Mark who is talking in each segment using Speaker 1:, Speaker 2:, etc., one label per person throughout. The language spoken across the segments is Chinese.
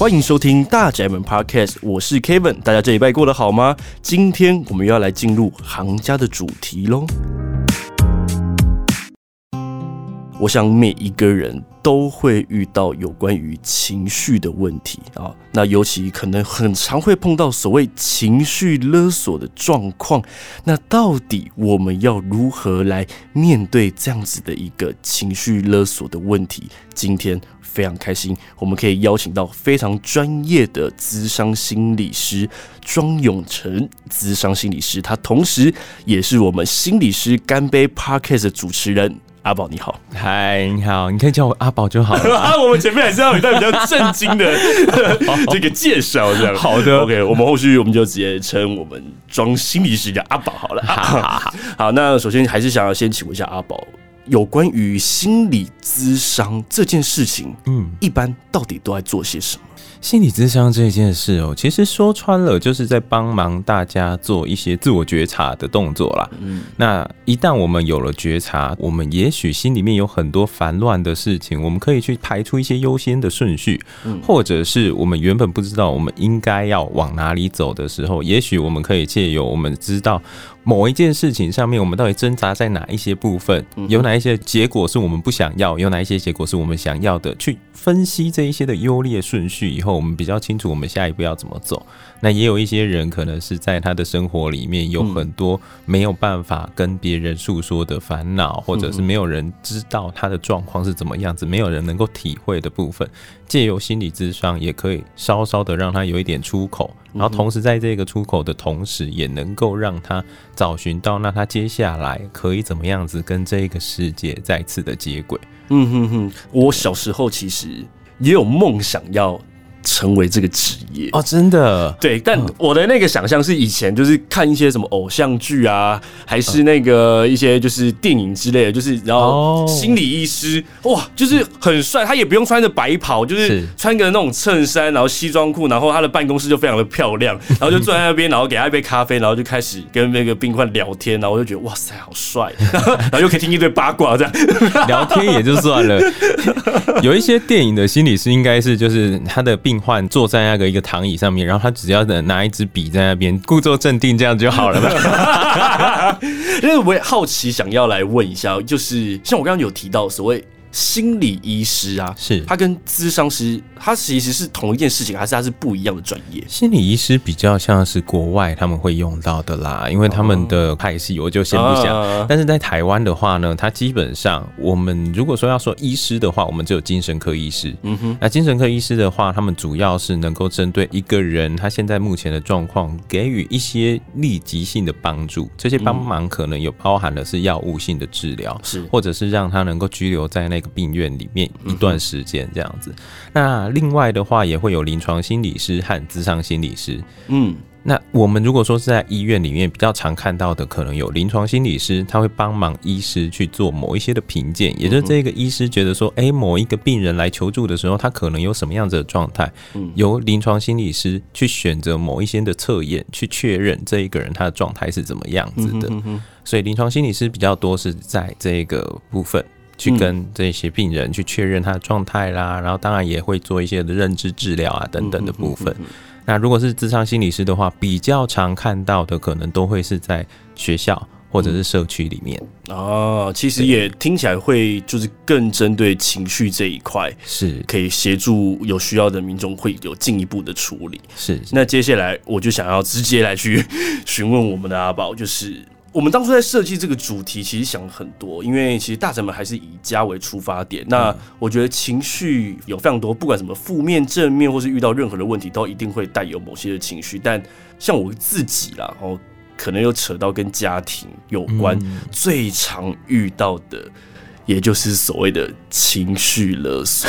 Speaker 1: 欢迎收听大宅门 Podcast，我是 Kevin，大家这礼拜过得好吗？今天我们又要来进入行家的主题喽。我想每一个人都会遇到有关于情绪的问题啊，那尤其可能很常会碰到所谓情绪勒索的状况。那到底我们要如何来面对这样子的一个情绪勒索的问题？今天非常开心，我们可以邀请到非常专业的咨商心理师庄永成，咨商心理师，他同时也是我们心理师干杯 Podcast 的主持人。阿宝你好，
Speaker 2: 嗨，你好，你可以叫我阿宝就好了。
Speaker 1: 啊，我们前面还是要有一段比较震惊的 这个介绍，这样
Speaker 2: 好的。
Speaker 1: OK，我们后续我们就直接称我们装心理师叫阿宝好了。好好好，好，那首先还是想要先请问一下阿宝，有关于心理咨商这件事情，嗯，一般到底都在做些什么？
Speaker 2: 心理智商这件事哦，其实说穿了就是在帮忙大家做一些自我觉察的动作啦。嗯，那一旦我们有了觉察，我们也许心里面有很多烦乱的事情，我们可以去排出一些优先的顺序，或者是我们原本不知道我们应该要往哪里走的时候，也许我们可以借由我们知道。某一件事情上面，我们到底挣扎在哪一些部分？有哪一些结果是我们不想要？有哪一些结果是我们想要的？去分析这一些的优劣顺序以后，我们比较清楚我们下一步要怎么走。那也有一些人可能是在他的生活里面有很多没有办法跟别人诉说的烦恼，或者是没有人知道他的状况是怎么样子，没有人能够体会的部分，借由心理智商也可以稍稍的让他有一点出口。然后同时在这个出口的同时，也能够让他找寻到，那他接下来可以怎么样子跟这个世界再次的接轨。
Speaker 1: 嗯哼哼，我小时候其实也有梦想要。成为这个职业。
Speaker 2: 哦，真的？
Speaker 1: 对，但我的那个想象是以前就是看一些什么偶像剧啊，还是那个一些就是电影之类的，就是然后心理医师哇，就是很帅，他也不用穿着白袍，就是穿个那种衬衫，然后西装裤，然后他的办公室就非常的漂亮，然后就坐在那边，然后给他一杯咖啡，然后就开始跟那个病患聊天，然后我就觉得哇塞，好帅，然后又可以听一堆八卦，这样。
Speaker 2: 聊天也就算了，有一些电影的心理师应该是就是他的病。病患坐在那个一个躺椅上面，然后他只要拿一支笔在那边，故作镇定，这样就好了？
Speaker 1: 因为我也好奇，想要来问一下，就是像我刚刚有提到所谓。心理医师啊，是他跟咨商师，他其实是同一件事情，还是他是不一样的专业？
Speaker 2: 心理医师比较像是国外他们会用到的啦，因为他们的派系我就先不讲。Uh, 但是在台湾的话呢，他基本上我们如果说要说医师的话，我们只有精神科医师。嗯哼，那精神科医师的话，他们主要是能够针对一个人他现在目前的状况，给予一些立即性的帮助。这些帮忙可能有包含的是药物性的治疗，是或者是让他能够拘留在那。个病院里面一段时间这样子，那另外的话也会有临床心理师和咨商心理师。嗯，那我们如果说是在医院里面比较常看到的，可能有临床心理师，他会帮忙医师去做某一些的评鉴，也就是这个医师觉得说，哎，某一个病人来求助的时候，他可能有什么样子的状态，由临床心理师去选择某一些的测验，去确认这一个人他的状态是怎么样子的。所以临床心理师比较多是在这个部分。去跟这些病人去确认他的状态啦，然后当然也会做一些的认知治疗啊等等的部分。那如果是智商心理师的话，比较常看到的可能都会是在学校或者是社区里面。
Speaker 1: 哦，其实也听起来会就是更针对情绪这一块，是可以协助有需要的民众会有进一步的处理。是，那接下来我就想要直接来去 询问我们的阿宝，就是。我们当初在设计这个主题，其实想很多，因为其实大宅门还是以家为出发点。那我觉得情绪有非常多，不管什么负面、正面，或是遇到任何的问题，都一定会带有某些的情绪。但像我自己啦，哦，可能又扯到跟家庭有关，最常遇到的。也就是所谓的情绪勒索，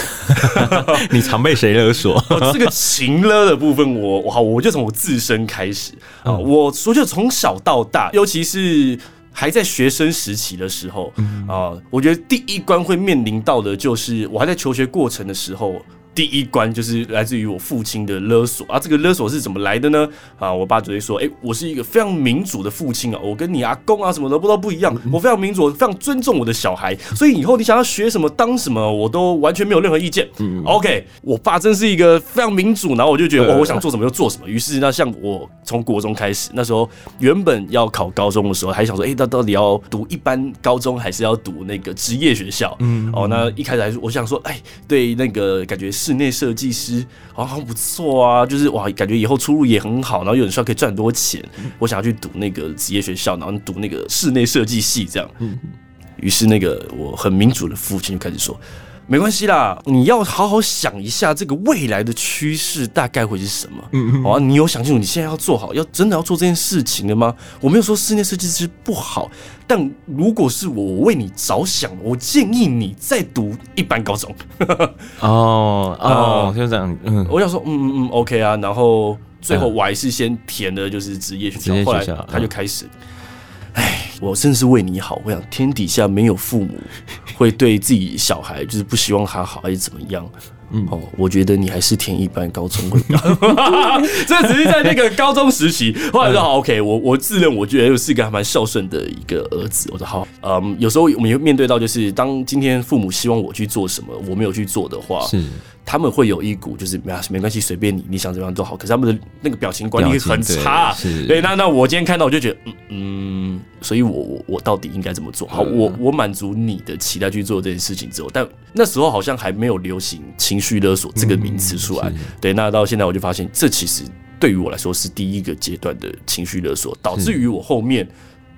Speaker 2: 你常被谁勒索？
Speaker 1: 这个情勒的部分我，我好，我就从我自身开始啊。我说就从小到大，尤其是还在学生时期的时候啊，我觉得第一关会面临到的就是，我还在求学过程的时候，第一关就是来自于我父亲的勒索啊，这个勒索是怎么来的呢？啊，我爸就会说，哎、欸，我是一个非常民主的父亲啊，我跟你阿公啊什么的不都不一样，我非常民主，我非常尊重我的小孩，所以以后你想要学什么当什么，我都完全没有任何意见。嗯，OK，我爸真是一个非常民主，然后我就觉得，哦，我想做什么就做什么。于是那像我从国中开始，那时候原本要考高中的时候，还想说，哎、欸，到到底要读一般高中还是要读那个职业学校？嗯，哦，那一开始还是我想说，哎、欸，对那个感觉。室内设计师好像不错啊，就是哇，感觉以后出路也很好，然后有人说可以赚很多钱。我想要去读那个职业学校，然后读那个室内设计系这样。于是那个我很民主的父亲就开始说。没关系啦，你要好好想一下这个未来的趋势大概会是什么。嗯嗯，好啊，你有想清楚你现在要做好，要真的要做这件事情的吗？我没有说室内设计师不好，但如果是我，我为你着想，我建议你再读一般高中。
Speaker 2: 哦哦，就这样。嗯，
Speaker 1: 我想说，嗯嗯嗯，OK 啊。然后最后我还是先填的就是职业学校，后来他就开始。哎，我甚至是为你好。我想天底下没有父母会对自己小孩就是不希望他好，还是怎么样？嗯，哦，我觉得你还是填一般高中会比较好。这只是在那个高中时期。后来说好，OK，我我自认我觉得又是一个还蛮孝顺的一个儿子。我说好，嗯，有时候我们会面对到就是当今天父母希望我去做什么，我没有去做的话，是。他们会有一股就是没没关系，随便你，你想怎么样都好。可是他们的那个表情管理很差，对，对，那那我今天看到我就觉得，嗯嗯，所以我我我到底应该怎么做？好，我我满足你的期待去做这件事情之后，但那时候好像还没有流行情绪勒索这个名词出来。嗯、对，那到现在我就发现，这其实对于我来说是第一个阶段的情绪勒索，导致于我后面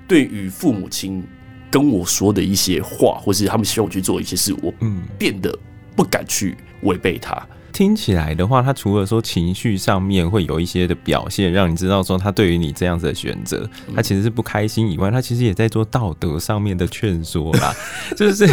Speaker 1: 对于父母亲跟我说的一些话，或是他们希望我去做一些事，我变得不敢去。违背它。
Speaker 2: 听起来的话，他除了说情绪上面会有一些的表现，让你知道说他对于你这样子的选择，他其实是不开心以外，他其实也在做道德上面的劝说啦。就是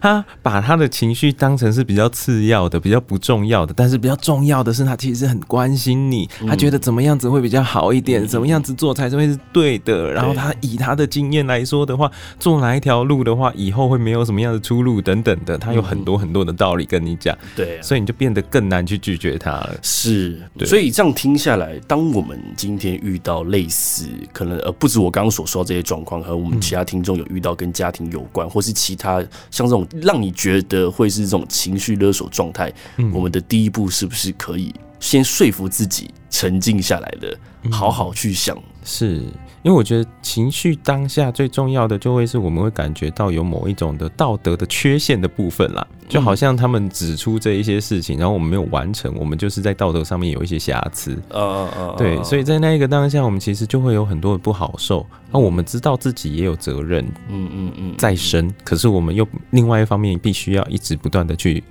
Speaker 2: 他把他的情绪当成是比较次要的、比较不重要的，但是比较重要的是，他其实很关心你，他觉得怎么样子会比较好一点，怎么样子做才是会是对的。然后他以他的经验来说的话，做哪一条路的话，以后会没有什么样的出路等等的，他有很多很多的道理跟你讲。对，所以你就变得。更难去拒绝他了，
Speaker 1: 是，所以这样听下来，当我们今天遇到类似可能呃不止我刚刚所说的这些状况，和我们其他听众有遇到跟家庭有关，或是其他像这种让你觉得会是这种情绪勒索状态，我们的第一步是不是可以先说服自己沉静下来的，好好去想？
Speaker 2: 是。因为我觉得情绪当下最重要的，就会是我们会感觉到有某一种的道德的缺陷的部分啦，就好像他们指出这一些事情，然后我们没有完成，我们就是在道德上面有一些瑕疵。嗯嗯对，所以在那一个当下，我们其实就会有很多的不好受。那我们知道自己也有责任，嗯嗯嗯，在身，可是我们又另外一方面必须要一直不断的去。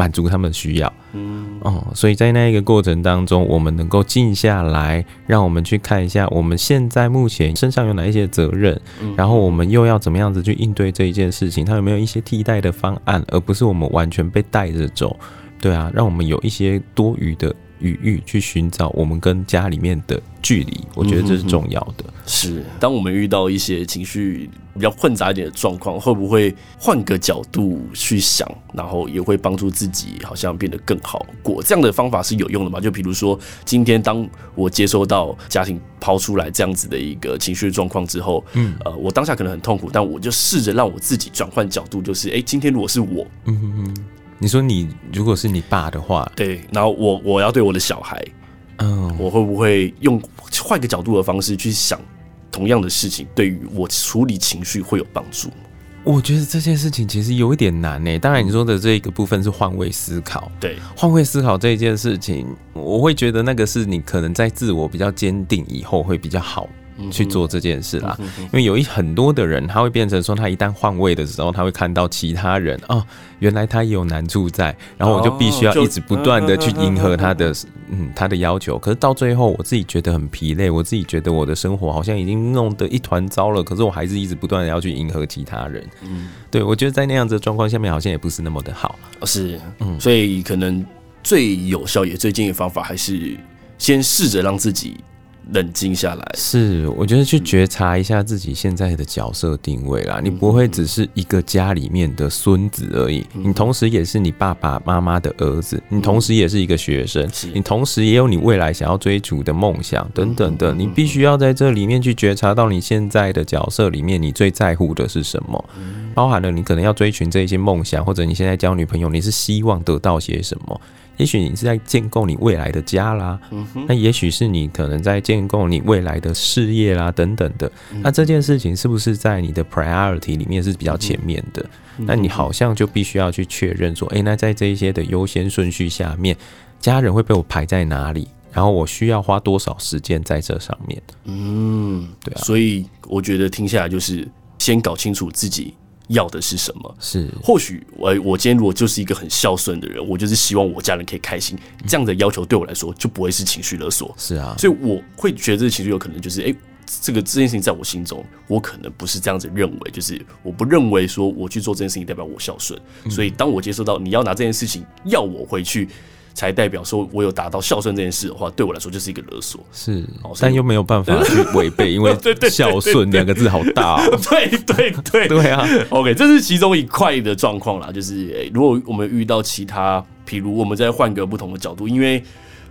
Speaker 2: 满足他们的需要，嗯哦，所以在那一个过程当中，我们能够静下来，让我们去看一下我们现在目前身上有哪一些责任，然后我们又要怎么样子去应对这一件事情，它有没有一些替代的方案，而不是我们完全被带着走，对啊，让我们有一些多余的。余裕去寻找我们跟家里面的距离，我觉得这是重要的。
Speaker 1: 是，当我们遇到一些情绪比较混杂一点的状况，会不会换个角度去想，然后也会帮助自己好像变得更好过？这样的方法是有用的吗？就比如说，今天当我接收到家庭抛出来这样子的一个情绪状况之后，嗯，呃，我当下可能很痛苦，但我就试着让我自己转换角度，就是，哎，今天如果是我，嗯哼哼。
Speaker 2: 你说你如果是你爸的话，
Speaker 1: 对，然后我我要对我的小孩，嗯，我会不会用换个角度的方式去想同样的事情，对于我处理情绪会有帮助？
Speaker 2: 我觉得这件事情其实有一点难呢。当然，你说的这一个部分是换位思考，
Speaker 1: 对，
Speaker 2: 换位思考这一件事情，我会觉得那个是你可能在自我比较坚定以后会比较好。去做这件事啦，因为有一很多的人，他会变成说，他一旦换位的时候，他会看到其他人哦，原来他也有难处在，然后我就必须要一直不断的去迎合他的，嗯，他的要求。可是到最后，我自己觉得很疲累，我自己觉得我的生活好像已经弄得一团糟了，可是我还是一直不断的要去迎合其他人。嗯，对，我觉得在那样子的状况下面，好像也不是那么的好。
Speaker 1: 是，嗯，所以可能最有效也最近的方法，还是先试着让自己。冷静下来，
Speaker 2: 是我觉得去觉察一下自己现在的角色定位啦。嗯、你不会只是一个家里面的孙子而已，嗯、你同时也是你爸爸妈妈的儿子，嗯、你同时也是一个学生，嗯、你同时也有你未来想要追逐的梦想等等的。你必须要在这里面去觉察到你现在的角色里面，你最在乎的是什么，包含了你可能要追寻这些梦想，或者你现在交女朋友，你是希望得到些什么。也许你是在建构你未来的家啦，嗯、那也许是你可能在建构你未来的事业啦，等等的。嗯、那这件事情是不是在你的 priority 里面是比较前面的？嗯、那你好像就必须要去确认说，诶、欸，那在这一些的优先顺序下面，家人会被我排在哪里？然后我需要花多少时间在这上面？
Speaker 1: 嗯，对啊。所以我觉得听下来就是先搞清楚自己。要的是什么？是或许我我今天如果就是一个很孝顺的人，我就是希望我家人可以开心，这样的要求对我来说就不会是情绪勒索。是啊，所以我会觉得这个情绪有可能就是，哎、欸，这个这件事情在我心中，我可能不是这样子认为，就是我不认为说我去做这件事情代表我孝顺。所以当我接受到你要拿这件事情要我回去。才代表说，我有达到孝顺这件事的话，对我来说就是一个勒索。是，
Speaker 2: 但又没有办法去违背，因为孝顺两个字好大。
Speaker 1: 对对对对啊。OK，这是其中一块的状况啦。就是如果我们遇到其他，譬如我们再换个不同的角度，因为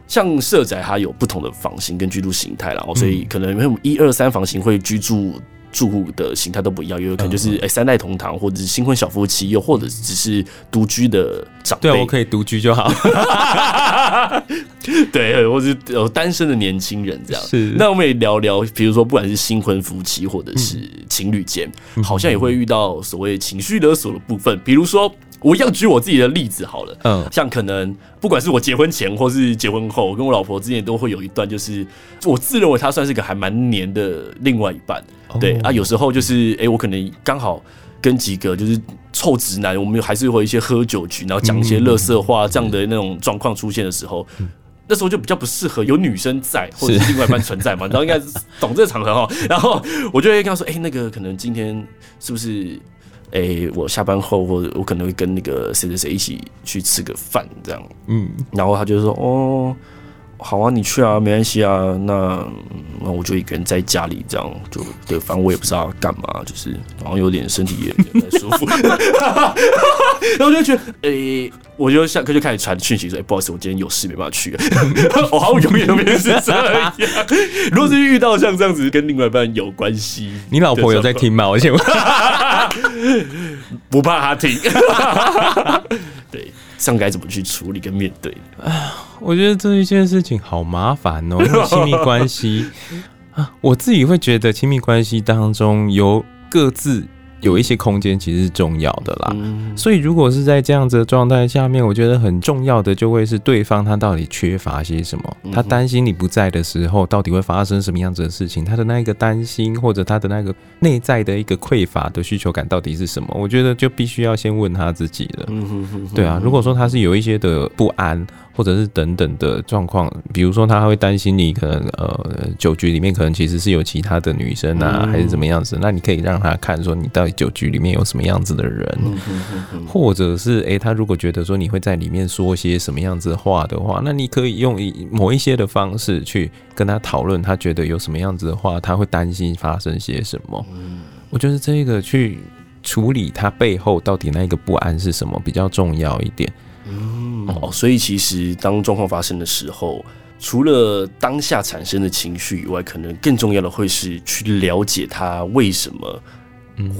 Speaker 1: 像社宅它有不同的房型跟居住形态啦，所以可能有一二三房型会居住。住户的形态都不一样，有可能就是哎、欸、三代同堂，或者是新婚小夫妻，又或者只是独居的长辈。
Speaker 2: 对，我可以独居就好。
Speaker 1: 对，或者有单身的年轻人这样。是。那我们也聊聊，比如说不管是新婚夫妻或者是情侣间，嗯、好像也会遇到所谓情绪勒索的部分。比如说，我一样举我自己的例子好了。嗯。像可能不管是我结婚前或是结婚后，我跟我老婆之间都会有一段，就是我自认为她算是个还蛮黏的另外一半。对啊，有时候就是哎、欸，我可能刚好跟几个就是臭直男，我们还是会一些喝酒局，然后讲一些垃圾话这样的那种状况出现的时候，那时候就比较不适合有女生在或者是另外一半存在嘛，然后应该懂这个场合哈。然后我就会跟他说，哎，那个可能今天是不是哎，我下班后或者我可能会跟那个谁谁谁一起去吃个饭这样，嗯，然后他就说，哦。好啊，你去啊，没关系啊。那那我就一个人在家里这样，就对，反正我也不知道要干嘛，就是好像有点身体也不太舒服。然后我就觉得，诶、欸，我就下课就开始传讯息说，哎、欸，不好意思，我今天有事没办法去。我好像永远都没是这样。如果是遇到像这样子跟另外一半有关系，
Speaker 2: 你老婆有在听吗？我先问，
Speaker 1: 不怕他听。对。上该怎么去处理跟面对？
Speaker 2: 哎，我觉得这一件事情好麻烦哦，因为亲密关系啊，我自己会觉得亲密关系当中有各自。有一些空间其实是重要的啦，所以如果是在这样子的状态下面，我觉得很重要的就会是对方他到底缺乏些什么，他担心你不在的时候到底会发生什么样子的事情，他的那一个担心或者他的那个内在的一个匮乏的需求感到底是什么？我觉得就必须要先问他自己了。对啊，如果说他是有一些的不安。或者是等等的状况，比如说他会担心你可能呃酒局里面可能其实是有其他的女生啊，还是怎么样子？那你可以让他看说你到底酒局里面有什么样子的人，或者是诶，他如果觉得说你会在里面说些什么样子的话的话，那你可以用某一些的方式去跟他讨论，他觉得有什么样子的话，他会担心发生些什么。我觉得这个去处理他背后到底那个不安是什么比较重要一点。
Speaker 1: 嗯，哦，所以其实当状况发生的时候，除了当下产生的情绪以外，可能更重要的会是去了解他为什么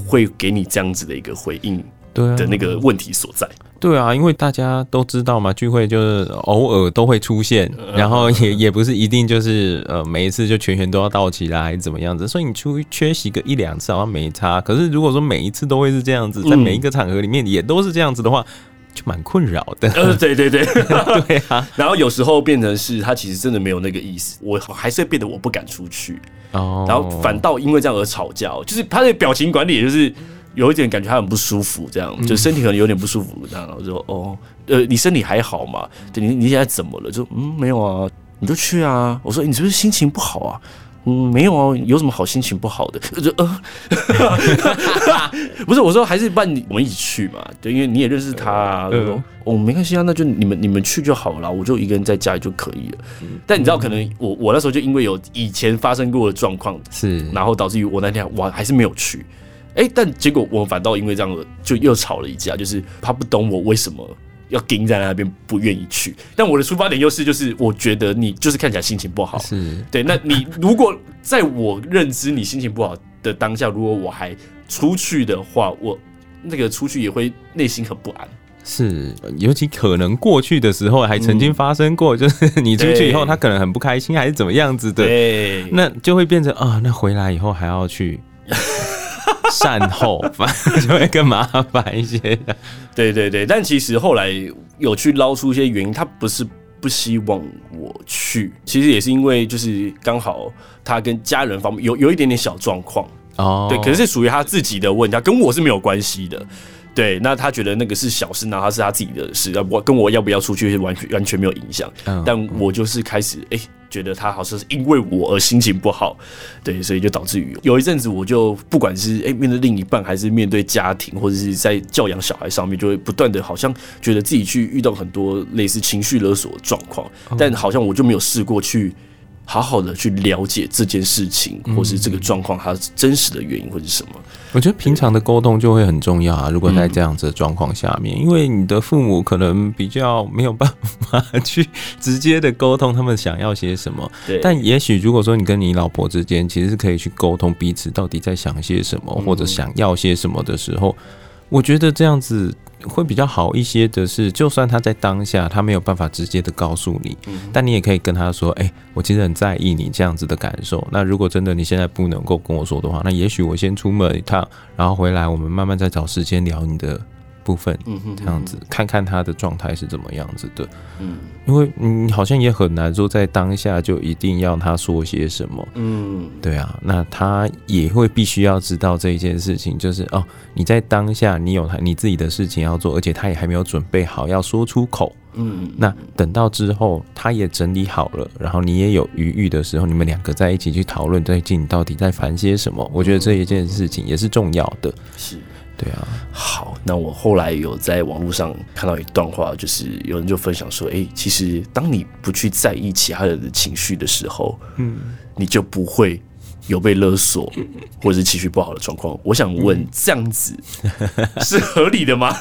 Speaker 1: 会给你这样子的一个回应，对的那个问题所在。
Speaker 2: 对啊，因为大家都知道嘛，聚会就是偶尔都会出现，然后也也不是一定就是呃每一次就全员都要到齐啦，还是怎么样子，所以你出缺席个一两次好像没差。可是如果说每一次都会是这样子，在每一个场合里面也都是这样子的话。就蛮困扰的，
Speaker 1: 呃，对 对对，对啊。然后有时候变成是他其实真的没有那个意思，我还是会变得我不敢出去哦。然后反倒因为这样而吵架，就是他的表情管理，也就是有一点感觉他很不舒服，这样就身体可能有点不舒服，这样。然后就哦，呃，你身体还好吗？对，你你现在怎么了？就嗯，没有啊，你就去啊。我说你是不是心情不好啊？嗯，没有啊，有什么好心情不好的？就呃，不是，我说还是办，我们一起去嘛，对，因为你也认识他啊。嗯、说哦，没关系啊，那就你们你们去就好了，我就一个人在家里就可以了。嗯、但你知道，可能我我那时候就因为有以前发生过的状况，是，然后导致于我那天我还是没有去。哎、欸，但结果我反倒因为这样就又吵了一架，就是他不懂我为什么。要盯在那边不愿意去，但我的出发点优势就是我觉得你就是看起来心情不好，是对。那你如果在我认知你心情不好的当下，如果我还出去的话，我那个出去也会内心很不安。
Speaker 2: 是，尤其可能过去的时候还曾经发生过，嗯、就是你出去以后他可能很不开心，还是怎么样子的，对，那就会变成啊，那回来以后还要去。善后，反而就会更麻烦一些。
Speaker 1: 对对对，但其实后来有去捞出一些原因，他不是不希望我去，其实也是因为就是刚好他跟家人方面有有一点点小状况哦，对，可是是属于他自己的问题，他跟我是没有关系的。对，那他觉得那个是小事，那他是他自己的事，我跟我要不要出去完全完全没有影响。嗯、但我就是开始哎、欸，觉得他好像是因为我而心情不好，对，所以就导致于有一阵子我就不管是诶、欸、面对另一半，还是面对家庭，或者是在教养小孩上面，就会不断的好像觉得自己去遇到很多类似情绪勒索的状况，嗯、但好像我就没有试过去。好好的去了解这件事情，或是这个状况它真实的原因会是什么？
Speaker 2: 我觉得平常的沟通就会很重要啊。如果在这样子的状况下面，因为你的父母可能比较没有办法去直接的沟通他们想要些什么，但也许如果说你跟你老婆之间其实是可以去沟通彼此到底在想些什么，或者想要些什么的时候，我觉得这样子。会比较好一些的是，就算他在当下他没有办法直接的告诉你，但你也可以跟他说：“哎，我其实很在意你这样子的感受。那如果真的你现在不能够跟我说的话，那也许我先出门一趟，然后回来我们慢慢再找时间聊你的。”部分，这样子看看他的状态是怎么样子的，嗯，因为你好像也很难说在当下就一定要他说些什么，嗯，对啊，那他也会必须要知道这一件事情，就是哦，你在当下你有他你自己的事情要做，而且他也还没有准备好要说出口，嗯，那等到之后他也整理好了，然后你也有余裕的时候，你们两个在一起去讨论最近到底在烦些什么，我觉得这一件事情也是重要的，是。对啊，
Speaker 1: 好，那我后来有在网络上看到一段话，就是有人就分享说，哎，其实当你不去在意其他人的情绪的时候，嗯，你就不会有被勒索或者是情绪不好的状况。我想问，这样子 是合理的吗？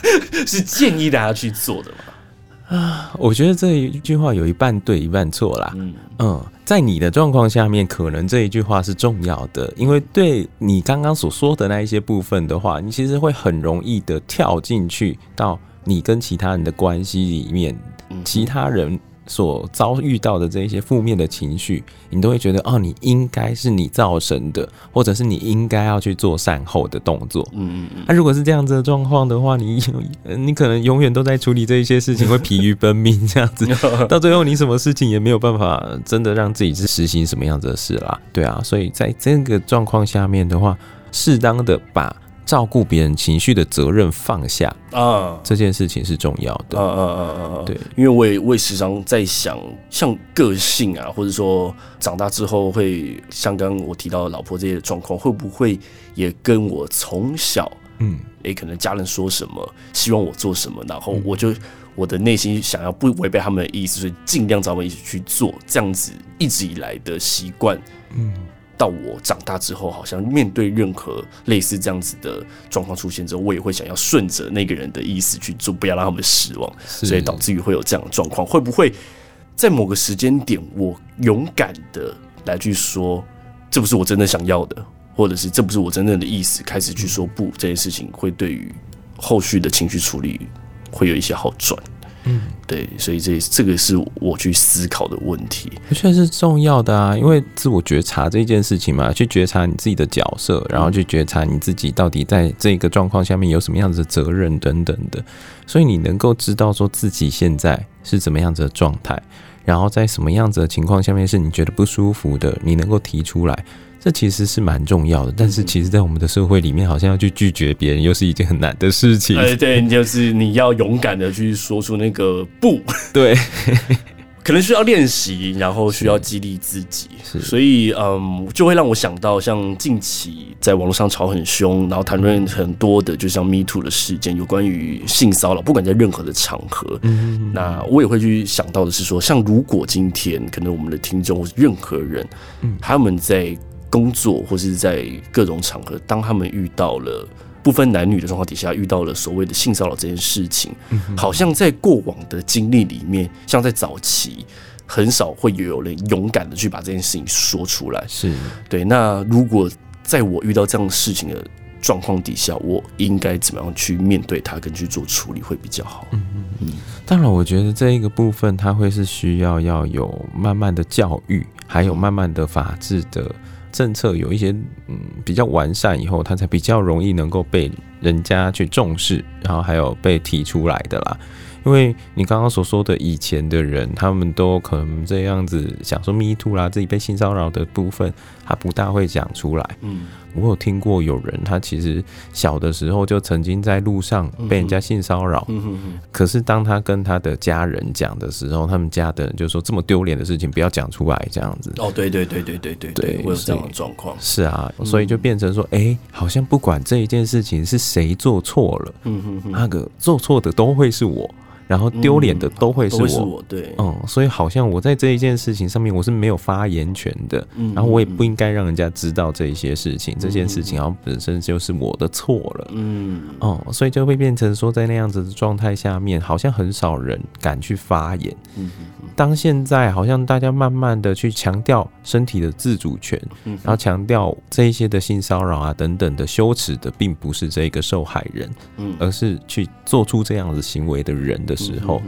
Speaker 1: 是建议大家去做的吗？
Speaker 2: 啊，我觉得这一句话有一半对，一半错啦。嗯嗯，在你的状况下面，可能这一句话是重要的，因为对你刚刚所说的那一些部分的话，你其实会很容易的跳进去到你跟其他人的关系里面，其他人。所遭遇到的这一些负面的情绪，你都会觉得哦，你应该是你造成的，或者是你应该要去做善后的动作。嗯嗯嗯。那、啊、如果是这样子的状况的话，你 你可能永远都在处理这一些事情，会疲于奔命这样子，到最后你什么事情也没有办法真的让自己去实行什么样子的事啦。对啊，所以在这个状况下面的话，适当的把。照顾别人情绪的责任放下啊，这件事情是重要的。嗯嗯嗯嗯嗯，对，
Speaker 1: 因为我也我也时常在想，像个性啊，或者说长大之后会像刚刚我提到的老婆这些状况，会不会也跟我从小嗯，诶，可能家人说什么，希望我做什么，然后我就我的内心想要不违背他们的意思，所以尽量找我们一起去做，这样子一直以来的习惯，嗯。到我长大之后，好像面对任何类似这样子的状况出现之后，我也会想要顺着那个人的意思去做，不要让他们失望，所以导致于会有这样的状况。会不会在某个时间点，我勇敢的来去说，这不是我真的想要的，或者是这不是我真正的意思，开始去说不，这件事情会对于后续的情绪处理会有一些好转。嗯，对，所以这这个是我去思考的问题，
Speaker 2: 确实是重要的啊，因为自我觉察这件事情嘛，去觉察你自己的角色，然后去觉察你自己到底在这个状况下面有什么样子的责任等等的，所以你能够知道说自己现在是怎么样子的状态，然后在什么样子的情况下面是你觉得不舒服的，你能够提出来。这其实是蛮重要的，但是其实，在我们的社会里面，好像要去拒绝别人，又是一件很难的事情。
Speaker 1: 哎，对，就是你要勇敢的去说出那个不。
Speaker 2: 对，
Speaker 1: 可能需要练习，然后需要激励自己，所以嗯，就会让我想到像近期在网络上吵很凶，然后谈论很多的，就像 Me Too 的事件，有关于性骚扰，不管在任何的场合，嗯，那我也会去想到的是说，像如果今天可能我们的听众或是任何人，嗯，他们在工作或是在各种场合，当他们遇到了。不分男女的状况底下，遇到了所谓的性骚扰这件事情，好像在过往的经历里面，像在早期，很少会有人勇敢的去把这件事情说出来。
Speaker 2: 是
Speaker 1: 对。那如果在我遇到这样的事情的状况底下，我应该怎么样去面对它，跟去做处理会比较好？嗯嗯
Speaker 2: 嗯。当然，我觉得这一个部分，它会是需要要有慢慢的教育，还有慢慢的法治的。政策有一些嗯比较完善以后，它才比较容易能够被人家去重视，然后还有被提出来的啦。因为你刚刚所说的以前的人，他们都可能这样子想说 “me too” 啦，自己被性骚扰的部分，他不大会讲出来。嗯，我有听过有人，他其实小的时候就曾经在路上被人家性骚扰。嗯哼哼。可是当他跟他的家人讲的时候，他们家的人就说：“这么丢脸的事情不要讲出来。”这样子。
Speaker 1: 哦，对对对对对对对，会有这样的状况。
Speaker 2: 是啊，所以就变成说，哎、欸，好像不管这一件事情是谁做错了，嗯哼哼，那个做错的都会是我。然后丢脸的都会是我，嗯、是我。对，嗯，所以好像我在这一件事情上面我是没有发言权的，嗯，然后我也不应该让人家知道这一些事情，嗯，这件事情好像本身就是我的错了，嗯，哦，所以就会变成说在那样子的状态下面，好像很少人敢去发言，嗯。当现在好像大家慢慢的去强调身体的自主权，然后强调这一些的性骚扰啊等等的羞耻的，并不是这个受害人，而是去做出这样子行为的人的时候。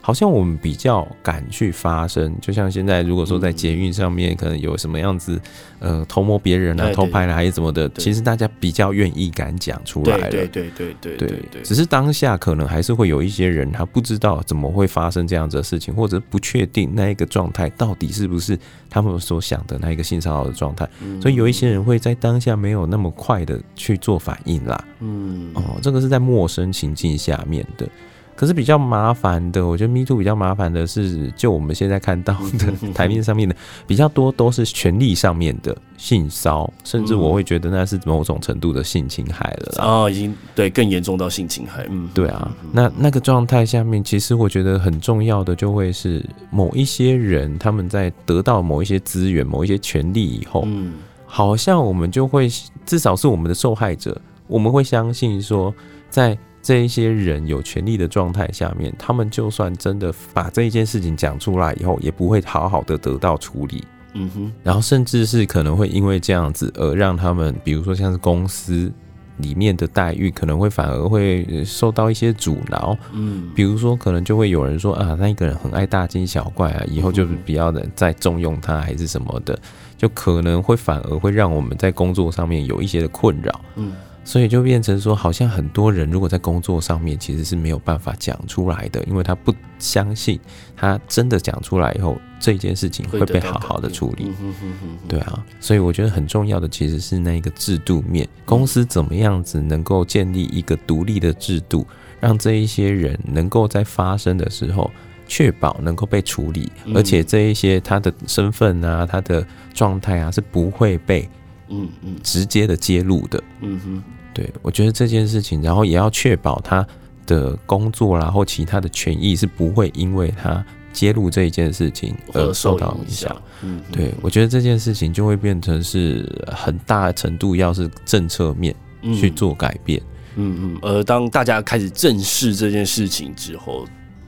Speaker 2: 好像我们比较敢去发声，就像现在，如果说在捷运上面可能有什么样子，呃，偷摸别人啊、偷拍了还是怎么的，其实大家比较愿意敢讲出来了。
Speaker 1: 对对对对对对。
Speaker 2: 只是当下可能还是会有一些人，他不知道怎么会发生这样子的事情，或者不确定那一个状态到底是不是他们所想的那一个性骚扰的状态，所以有一些人会在当下没有那么快的去做反应啦。嗯，哦，这个是在陌生情境下面的。可是比较麻烦的，我觉得 Me Too 比较麻烦的是，就我们现在看到的台面上面的比较多都是权力上面的性骚，甚至我会觉得那是某种程度的性侵害了。
Speaker 1: 哦，已经对更严重到性侵害。嗯，
Speaker 2: 对啊，那那个状态下面，其实我觉得很重要的就会是某一些人他们在得到某一些资源、某一些权利以后，嗯，好像我们就会至少是我们的受害者，我们会相信说在。这一些人有权利的状态下面，他们就算真的把这一件事情讲出来以后，也不会好好的得到处理。嗯哼，然后甚至是可能会因为这样子而让他们，比如说像是公司里面的待遇，可能会反而会受到一些阻挠。嗯，比如说可能就会有人说啊，那一个人很爱大惊小怪啊，以后就是不要再重用他，还是什么的，就可能会反而会让我们在工作上面有一些的困扰。嗯。所以就变成说，好像很多人如果在工作上面其实是没有办法讲出来的，因为他不相信他真的讲出来以后，这件事情会被好好的处理。对啊，所以我觉得很重要的其实是那个制度面，公司怎么样子能够建立一个独立的制度，让这一些人能够在发生的时候确保能够被处理，而且这一些他的身份啊、他的状态啊是不会被嗯嗯直接的揭露的。嗯哼。对，我觉得这件事情，然后也要确保他的工作啦，或其他的权益是不会因为他揭露这一件事情而受到影响。嗯，对，我觉得这件事情就会变成是很大程度要是政策面去做改变。嗯嗯，
Speaker 1: 而当大家开始正视这件事情之后，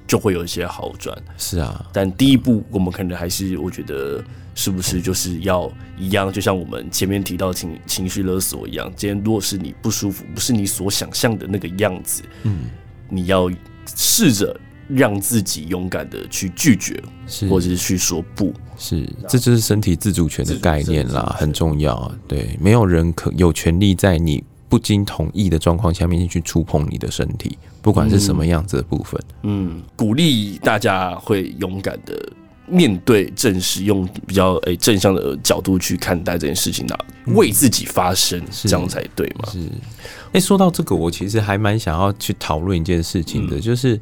Speaker 1: 就会有一些好转。
Speaker 2: 是啊，
Speaker 1: 但第一步我们可能还是，我觉得。是不是就是要一样？就像我们前面提到情情绪勒索一样，今天如果是你不舒服，不是你所想象的那个样子，嗯，你要试着让自己勇敢的去拒绝，是或者是去说不，
Speaker 2: 是，这就是身体自主权的概念啦，很重要。对，没有人可有权利在你不经同意的状况下面去触碰你的身体，不管是什么样子的部分。
Speaker 1: 嗯，嗯，鼓励大家会勇敢的。面对正视，用比较诶正向的角度去看待这件事情的，为自己发声，这样才对嘛？
Speaker 2: 是。诶，说到这个，我其实还蛮想要去讨论一件事情的，就是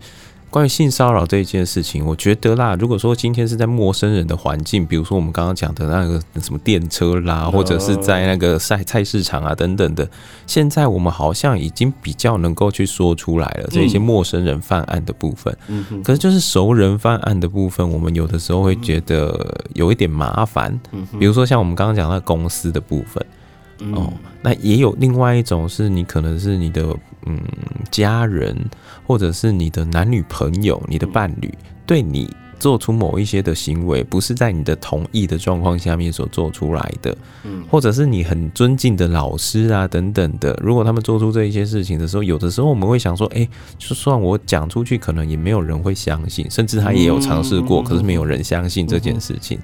Speaker 2: 关于性骚扰这一件事情，我觉得啦，如果说今天是在陌生人的环境，比如说我们刚刚讲的那个什么电车啦，或者是在那个菜菜市场啊等等的，现在我们好像已经比较能够去说出来了这一些陌生人犯案的部分。嗯，可是就是熟人犯案的部分，我们有的时候会觉得有一点麻烦。嗯，比如说像我们刚刚讲那公司的部分。哦，那也有另外一种，是你可能是你的嗯家人，或者是你的男女朋友、你的伴侣，对你做出某一些的行为，不是在你的同意的状况下面所做出来的，嗯，或者是你很尊敬的老师啊等等的，如果他们做出这一些事情的时候，有的时候我们会想说，哎，就算我讲出去，可能也没有人会相信，甚至他也有尝试过，可是没有人相信这件事情。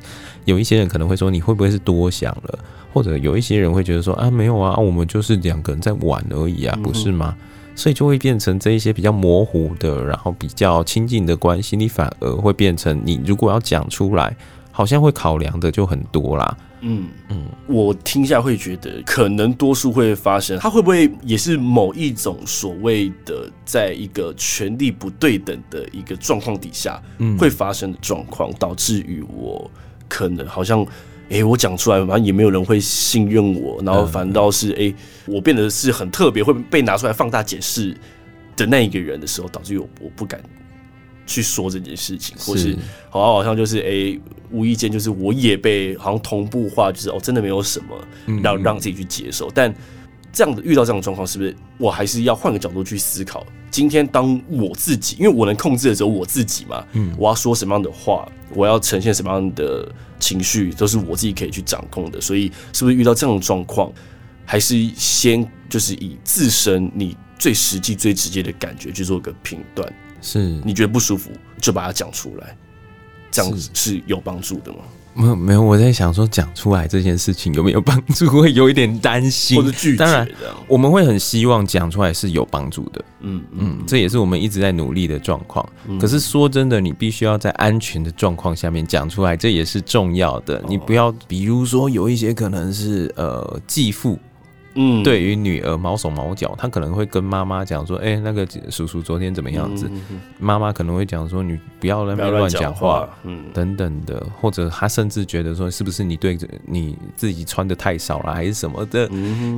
Speaker 2: 有一些人可能会说，你会不会是多想了？或者有一些人会觉得说啊，没有啊，我们就是两个人在玩而已啊，不是吗？所以就会变成这一些比较模糊的，然后比较亲近的关系，你反而会变成你如果要讲出来，好像会考量的就很多啦。
Speaker 1: 嗯嗯，我听下会觉得可能多数会发生，它会不会也是某一种所谓的在一个权力不对等的一个状况底下会发生的状况，导致于我可能好像。哎、欸，我讲出来，反正也没有人会信任我，然后反倒是哎、欸，我变得是很特别，会被拿出来放大解释的那一个人的时候，导致我我不敢去说这件事情，或是好像好像就是哎、欸，无意间就是我也被好像同步化，就是哦，真的没有什么让让自己去接受，但。这样的遇到这样的状况，是不是我还是要换个角度去思考？今天当我自己，因为我能控制的只有我自己嘛，嗯，我要说什么样的话，我要呈现什么样的情绪，都是我自己可以去掌控的。所以，是不是遇到这样的状况，还是先就是以自身你最实际、最直接的感觉去做个评断？是你觉得不舒服，就把它讲出来，这样子是有帮助的吗？
Speaker 2: 没有没有，我在想说讲出来这件事情有没有帮助，会有一点担心。
Speaker 1: 或者拒绝。当然，
Speaker 2: 我们会很希望讲出来是有帮助的。嗯嗯，这也是我们一直在努力的状况。可是说真的，你必须要在安全的状况下面讲出来，这也是重要的。你不要，比如说有一些可能是呃继父。嗯，对于女儿毛手毛脚，她可能会跟妈妈讲说：“哎、欸，那个叔叔昨天怎么样子？”妈妈可能会讲说：“你不要在那边乱讲话，嗯，等等的。”或者她甚至觉得说：“是不是你对着你自己穿的太少了，还是什么的？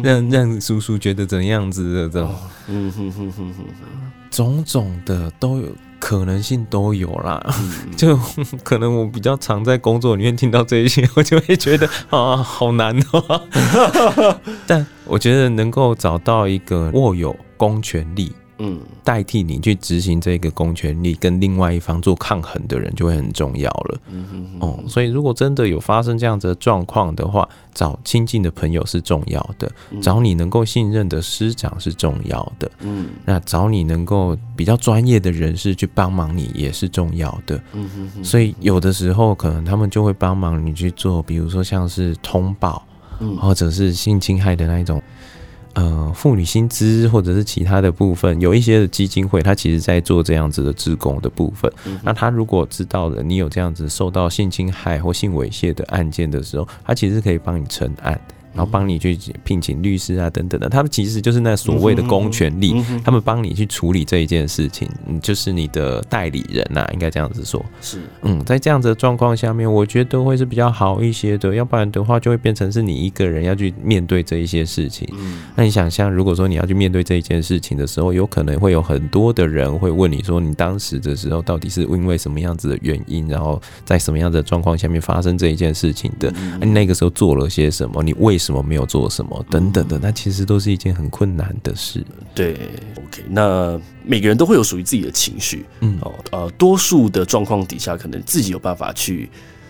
Speaker 2: 让让叔叔觉得怎样子的这种，嗯哼哼哼哼，种种的都有。”可能性都有啦，就可能我比较常在工作里面听到这一些，我就会觉得啊，好难哦。但我觉得能够找到一个握有公权力。嗯，代替你去执行这个公权力，跟另外一方做抗衡的人就会很重要了。嗯哼哼。哦，所以如果真的有发生这样子的状况的话，找亲近的朋友是重要的，找你能够信任的师长是重要的。嗯，那找你能够比较专业的人士去帮忙你也是重要的。嗯哼哼。所以有的时候可能他们就会帮忙你去做，比如说像是通报，或者是性侵害的那一种。呃，妇女薪资或者是其他的部分，有一些的基金会，他其实在做这样子的职工的部分。嗯、那他如果知道了你有这样子受到性侵害或性猥亵的案件的时候，他其实可以帮你承案。然后帮你去聘请律师啊，等等的，他们其实就是那所谓的公权力，他们帮你去处理这一件事情，嗯，就是你的代理人呐，应该这样子说。是，嗯，在这样子的状况下面，我觉得会是比较好一些的，要不然的话就会变成是你一个人要去面对这一些事情。嗯，那你想象，如果说你要去面对这一件事情的时候，有可能会有很多的人会问你说，你当时的时候到底是因为什么样子的原因，然后在什么样的状况下面发生这一件事情的？你那个时候做了些什么？你为什么什么没有做什么等等的，那其实都是一件很困难的事。
Speaker 1: 对，OK，那每个人都会有属于自己的情绪，嗯，哦，呃，多数的状况底下，可能自己有办法去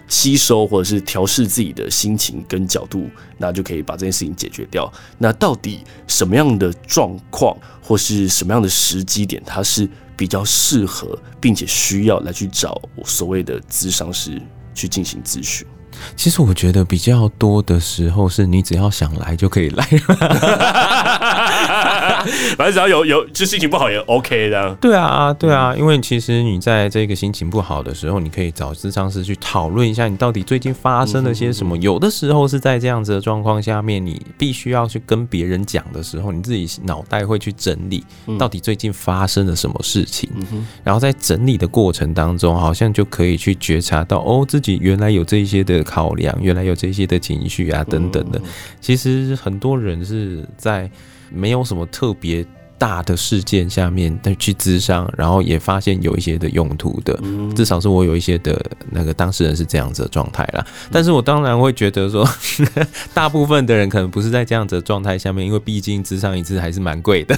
Speaker 1: 吸收或者是调试自己的心情跟角度，那就可以把这件事情解决掉。那到底什么样的状况或是什么样的时机点，它是比较适合并且需要来去找所谓的咨商师去进行咨询？
Speaker 2: 其实我觉得比较多的时候是你只要想来就可以来，
Speaker 1: 反正只要有有就心情不好也 OK 的。
Speaker 2: 对啊，对啊，因为其实你在这个心情不好的时候，你可以找咨商师去讨论一下，你到底最近发生了些什么。有的时候是在这样子的状况下面，你必须要去跟别人讲的时候，你自己脑袋会去整理到底最近发生了什么事情，然后在整理的过程当中，好像就可以去觉察到哦，自己原来有这些的考量，原来有这些的情绪啊等等的。其实很多人是在没有什么特别大的事件下面去咨商，然后也发现有一些的用途的，至少是我有一些的那个当事人是这样子的状态啦。但是我当然会觉得说，大部分的人可能不是在这样子的状态下面，因为毕竟咨商一次还是蛮贵的。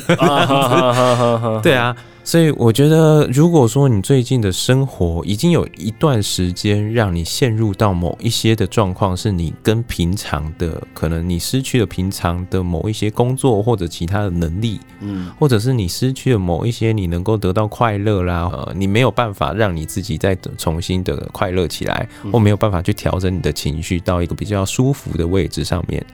Speaker 2: 对啊。所以我觉得，如果说你最近的生活已经有一段时间让你陷入到某一些的状况，是你跟平常的可能你失去了平常的某一些工作或者其他的能力，嗯，或者是你失去了某一些你能够得到快乐啦，呃，你没有办法让你自己再重新的快乐起来，或没有办法去调整你的情绪到一个比较舒服的位置上面，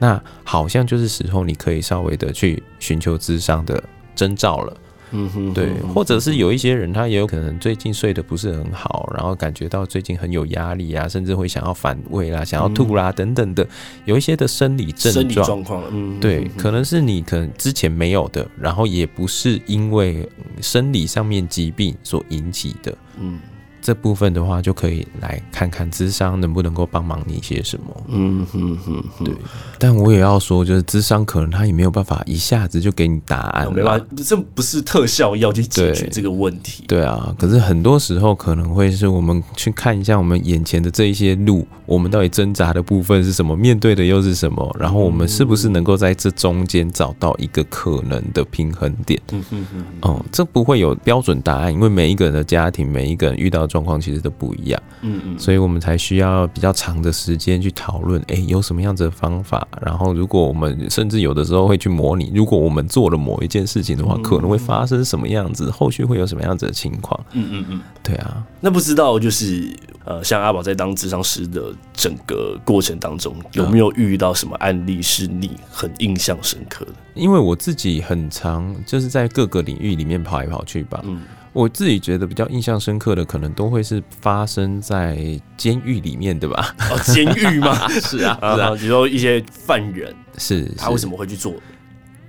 Speaker 2: 那好像就是时候你可以稍微的去寻求智商的征兆了。嗯哼，对，或者是有一些人，他也有可能最近睡得不是很好，然后感觉到最近很有压力啊，甚至会想要反胃啦、想要吐啦等等的，有一些的生理症状。状况，嗯，对，可能是你可能之前没有的，然后也不是因为生理上面疾病所引起的，嗯。这部分的话，就可以来看看智商能不能够帮忙你一些什么。嗯哼哼，对。但我也要说，就是智商可能他也没有办法一下子就给你答案，
Speaker 1: 没办法，这不是特效药去解决这个问题。
Speaker 2: 对啊，可是很多时候可能会是我们去看一下我们眼前的这一些路，我们到底挣扎的部分是什么，面对的又是什么，然后我们是不是能够在这中间找到一个可能的平衡点？嗯哼哼。哦，这不会有标准答案，因为每一个人的家庭，每一个人遇到。状况其实都不一样，嗯嗯，所以我们才需要比较长的时间去讨论，哎，有什么样子的方法？然后，如果我们甚至有的时候会去模拟，如果我们做了某一件事情的话，可能会发生什么样子，后续会有什么样子的情况？嗯嗯嗯，对啊。
Speaker 1: 那不知道就是呃，像阿宝在当智商师的整个过程当中，有没有遇到什么案例是你很印象深刻的？
Speaker 2: 因为我自己很常就是在各个领域里面跑来跑去吧，嗯。我自己觉得比较印象深刻的，可能都会是发生在监狱里面，对吧？
Speaker 1: 哦，监狱吗？
Speaker 2: 是 啊，是啊。
Speaker 1: 比如说一些犯人，
Speaker 2: 是
Speaker 1: 他为什么会去做？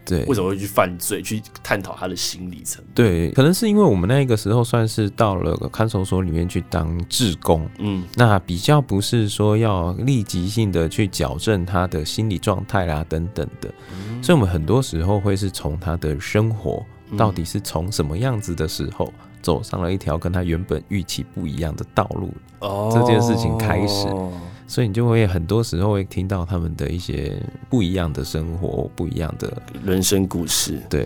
Speaker 1: 对，为什么会去犯罪？去探讨他的心理层。
Speaker 2: 对，可能是因为我们那个时候算是到了看守所里面去当志工，嗯，那比较不是说要立即性的去矫正他的心理状态啦等等的，嗯，所以我们很多时候会是从他的生活。到底是从什么样子的时候走上了一条跟他原本预期不一样的道路？哦，这件事情开始，所以你就会很多时候会听到他们的一些不一样的生活，不一样的
Speaker 1: 人生故事。
Speaker 2: 对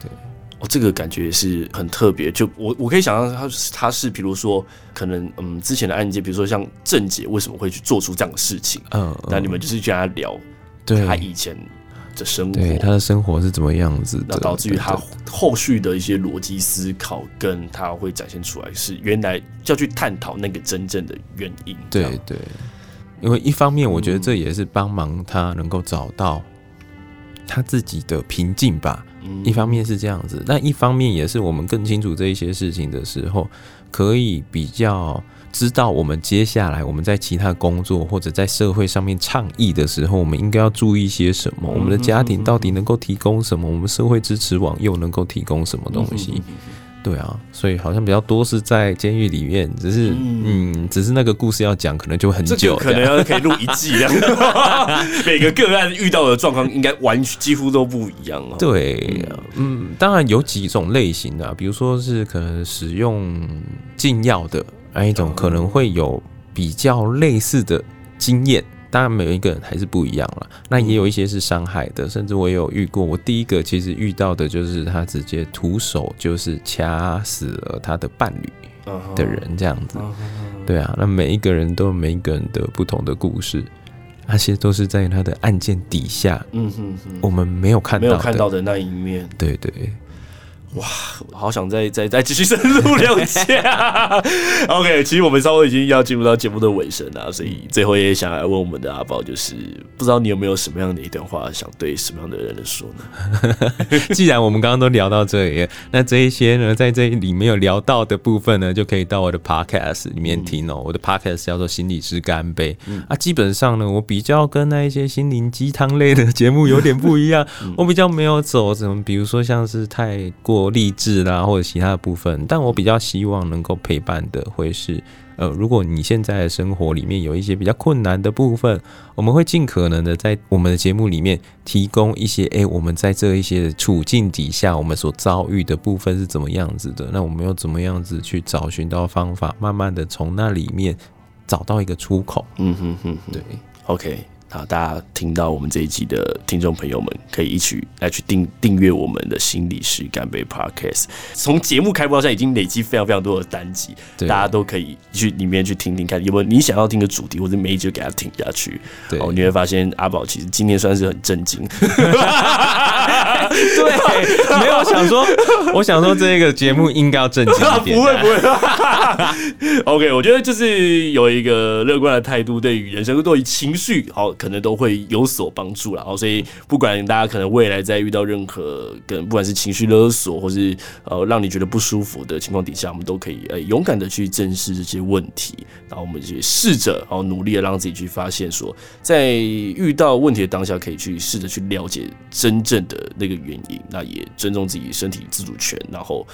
Speaker 2: 对，
Speaker 1: 哦，这个感觉是很特别。就我我可以想象他他是比如说可能嗯之前的案件，比如说像郑姐为什么会去做出这样的事情？嗯，那你们就是去跟他聊，对他以前。的生活，
Speaker 2: 对他的生活是怎么样子的？
Speaker 1: 那导致于他后续的一些逻辑思考，跟他会展现出来是原来要去探讨那个真正的原因。
Speaker 2: 对对，因为一方面我觉得这也是帮忙他能够找到他自己的平静吧。一方面是这样子，但一方面也是我们更清楚这一些事情的时候，可以比较。知道我们接下来我们在其他工作或者在社会上面倡议的时候，我们应该要注意些什么？我们的家庭到底能够提供什么？我们社会支持网又能够提供什么东西？对啊，所以好像比较多是在监狱里面，只是嗯，只是那个故事要讲，可能就很久，
Speaker 1: 可能要可以录一季这样。每个个案遇到的状况应该完几乎都不一样哦。
Speaker 2: 对，嗯，当然有几种类型的，比如说是可能使用禁药的。那一种可能会有比较类似的经验，当然每一个人还是不一样了。那也有一些是伤害的，甚至我也有遇过。我第一个其实遇到的就是他直接徒手就是掐死了他的伴侣的人，这样子。对啊，那每一个人都有每一个人的不同的故事，那些都是在他的案件底下，嗯哼哼，我们没有看到
Speaker 1: 没有看到的那一面。
Speaker 2: 对对。
Speaker 1: 哇，好想再再再继续深入了解。OK，其实我们稍微已经要进入到节目的尾声了，所以最后也想来问我们的阿宝，就是不知道你有没有什么样的一段话想对什么样的人说呢？
Speaker 2: 既然我们刚刚都聊到这里，那这一些呢，在这里没有聊到的部分呢，就可以到我的 Podcast 里面听哦、喔。嗯、我的 Podcast 叫做《心理师干杯》嗯、啊，基本上呢，我比较跟那一些心灵鸡汤类的节目有点不一样，嗯、我比较没有走什么，比如说像是太过励志啦，或者其他的部分，但我比较希望能够陪伴的会是，呃，如果你现在的生活里面有一些比较困难的部分，我们会尽可能的在我们的节目里面提供一些，哎、欸，我们在这一些处境底下，我们所遭遇的部分是怎么样子的，那我们又怎么样子去找寻到方法，慢慢的从那里面找到一个出口。
Speaker 1: 嗯哼哼，对，OK。好，大家听到我们这一集的听众朋友们，可以一起来去订订阅我们的心理师干杯 Podcast。从节目开播到现在，已经累积非常非常多的单集，对大家都可以去里面去听听看，有没有你想要听的主题，或者每一集给他听下去。对，哦，你会发现阿宝其实今天算是很震惊。
Speaker 2: 对，没有想说，我想说这个节目应该要震惊一点。
Speaker 1: 不会不会。OK，我觉得就是有一个乐观的态度，对于人生，对于情绪，好，可能都会有所帮助了。哦，所以不管大家可能未来在遇到任何跟不管是情绪勒索，或是呃让你觉得不舒服的情况底下，我们都可以呃勇敢的去正视这些问题，然后我们去试着然后努力的让自己去发现说，在遇到问题的当下，可以去试着去了解真正的那个原因。那也尊重自己身体自主权，然后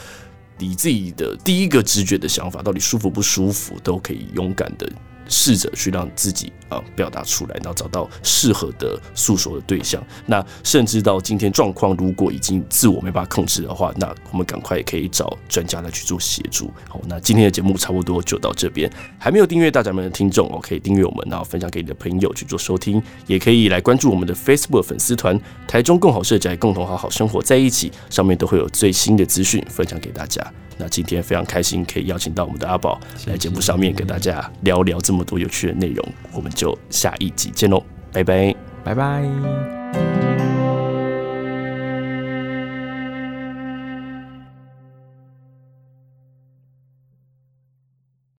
Speaker 1: 你自己的第一个直觉的想法到底舒服不舒服，都可以勇敢的。试着去让自己啊表达出来，然后找到适合的诉说的对象。那甚至到今天状况，如果已经自我没办法控制的话，那我们赶快也可以找专家来去做协助。好，那今天的节目差不多就到这边。还没有订阅大宅门的听众哦，可以订阅我们，然后分享给你的朋友去做收听，也可以来关注我们的 Facebook 粉丝团“台中共好社宅”，共同好好生活在一起，上面都会有最新的资讯分享给大家。那今天非常开心，可以邀请到我们的阿宝来节目上面跟大家聊聊这么多有趣的内容。我们就下一集见喽，拜拜，
Speaker 2: 拜拜。